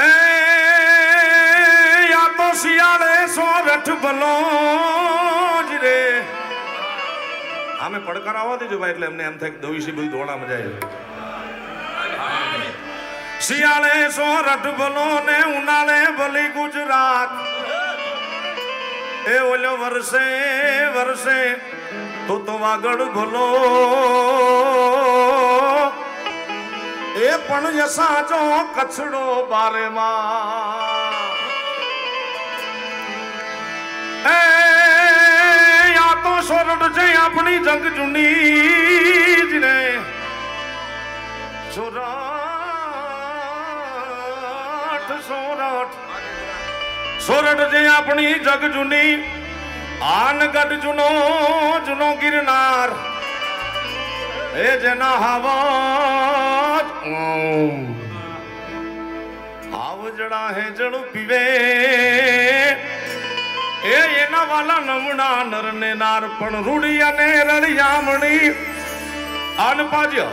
એ યા તો શિયાળે સોરઠ ભલો જ રે. આમે પડકાર આવવા દેજો ભાઈ, એટલે એમને એમ થાય કે દવીસી બધું મજા આવી શિયાળે સોરઠ ભલો ને ઉનાળે ભલી ગુજરાત. એ ઓલો વર્ષે વર્ષે તો તો વાગડ ભલો એ પણ યસાજો કચડો બારેમાં એ યા તો સોરઠ છે આપણી જગ જૂની જ ને સોરઠ સોરઠ સોરઠ જે આપણી જગ જૂની આનગઢ જૂનો જૂનો ગિરનાર એ જેના હવા આવજડા હે જળ પીવે એ એના વાલા નમણા નર ને નાર પણ રૂડી અને રળિયામણી આન પાજ્ય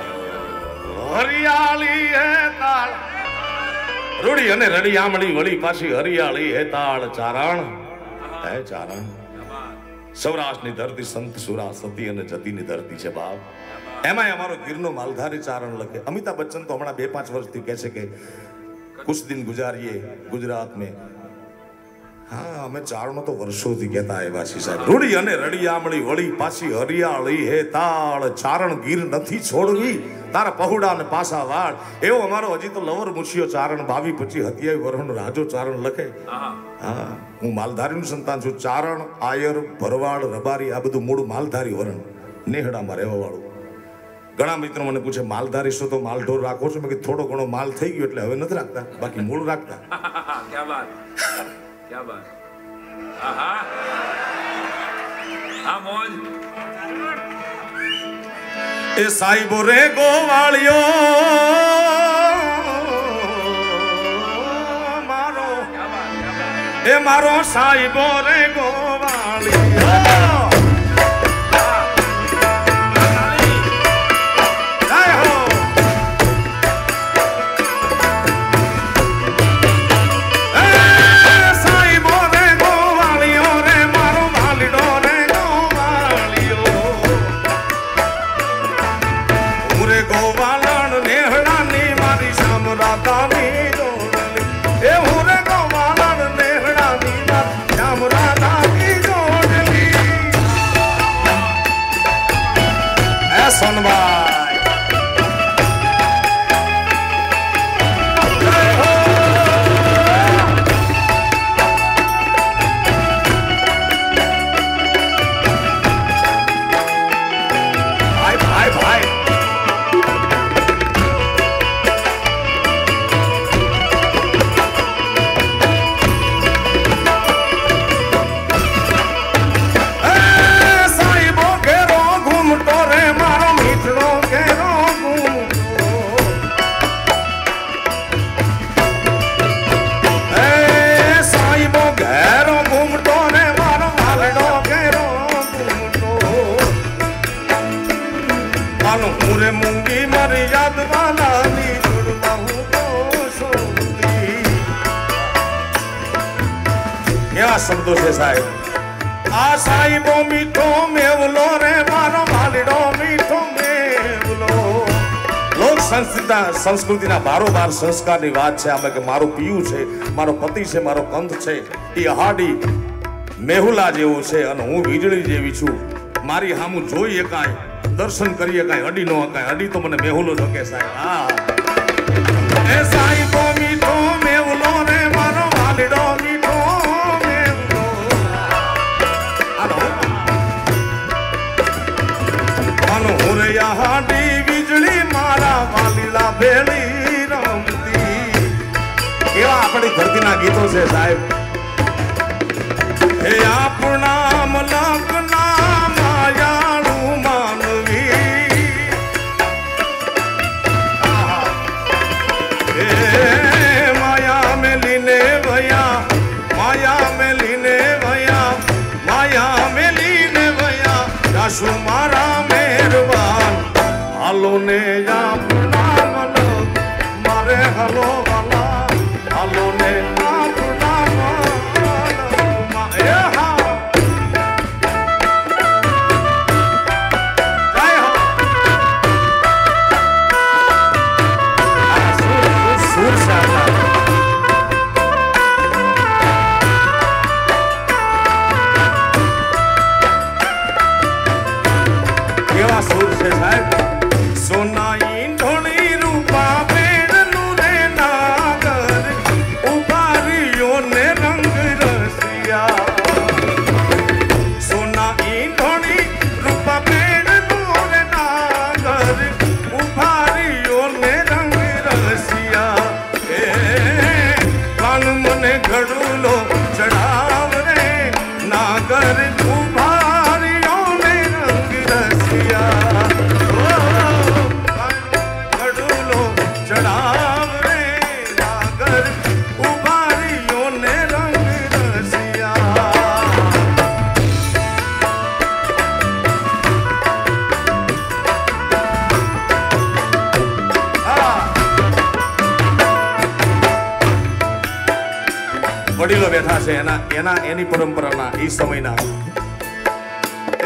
હરિયાળી હે તાળ રૂડી અને રળિયામણી વળી પાછી હરિયાળી હે તાળ ચારણ હે ચારણ સૌરાષ્ટ્રની ધરતી સંત સુરા સતી અને જતીની ધરતી છે બાપ. એમાંય અમારો ગીરનો માલધારી ચારણ લખે. અમિતાભ બચ્ચન તો હમણાં બે પાંચ વર્ષથી કહે છે કે, કુછ દિન ગુજારીએ ગુજરાત મેં હા અમે ચારણો તો વર્ષોથી કહેતા આવ્યા છીએ સાહેબ. રૂડી અને રડિયામળી વળી પાછી હરિયાળી હે તાળ. ચારણ ગીર નથી છોડવી તારા પહોડા અને પાસા વાળ. એવો અમારો હજી તો લવર મુછિયો ચારણ ભાવી પછી હત્યાવી વરણ રાજો ચારણ લખે. હા. હું માલધારીનું સંતાન છું. ચારણ આયર ભરવાડ રબારી આ બધું મૂળ માલધારી વરણ. નેહડામાં રહેવા વાળું ઘણા મિત્રો મને પૂછે માલધારી છો તો માલ ઢોર રાખો છો? મેં થોડો ઘણો માલ થઈ ગયો એટલે હવે નથી રાખતા. બાકી મૂળ રાખતા. ક્યાં બાત? આહા. આ મોજ એ સાહેબ રે ગોવાળિયો. મારો એ મારો સાહેબ રે ગોવાળિયો. માનો મુરે મૂંગી મારી યાદ વાલાની જોડવા હું તો કેવા શબ્દો છે સાહેબ? આ સાહેબો મીઠો મેવલો રે, મારો વાલીડો મીઠો મેવલો. લોક સંસ્કૃતિના સંસ્કૃતિના બારોબાર સંસ્કારની વાત છે આમાં કે મારું પિયું છે, મારો પતિ છે, મારો કંથ છે, એ હાડી મેહુલા જેવું છે અને હું વીજળી જેવી છું. મારી હામું જોઈએ કાંઈ. દર્શન કરીએ કાંઈ. અડી નો કાંઈ અડી તો મને મેહુલો જોકે સાહેબ. હા. એ સાહેબો મીઠો વીજળી મારા વાલીલા ભેળી રમતી. એવા આપણી ધરતીના ગીતો છે સાહેબ. હે આપણા મેલીને વયા માયા મેલીને વયા જાશું મારા મહેરબાન હાલો ને આપના વડીલો બેઠા છે, એના એના, એની પરંપરાના એ સમયના.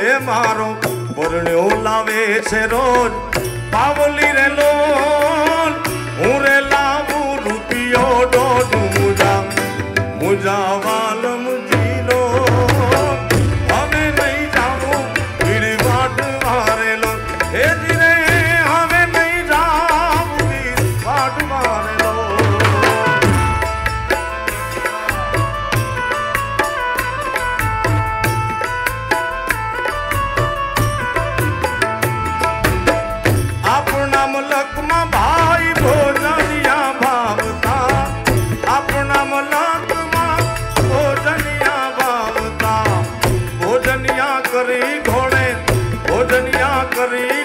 એ મારો પરણ્યો લાવે છે રોજ. પાવલી રે લોટ મલકમાં ભાઈ ભોજનિયા ભાવતા. આપણા મલકમાં ભોજનિયા ભાવતા. ભોજનિયા કરી ઘોડે ભોજનિયા કરી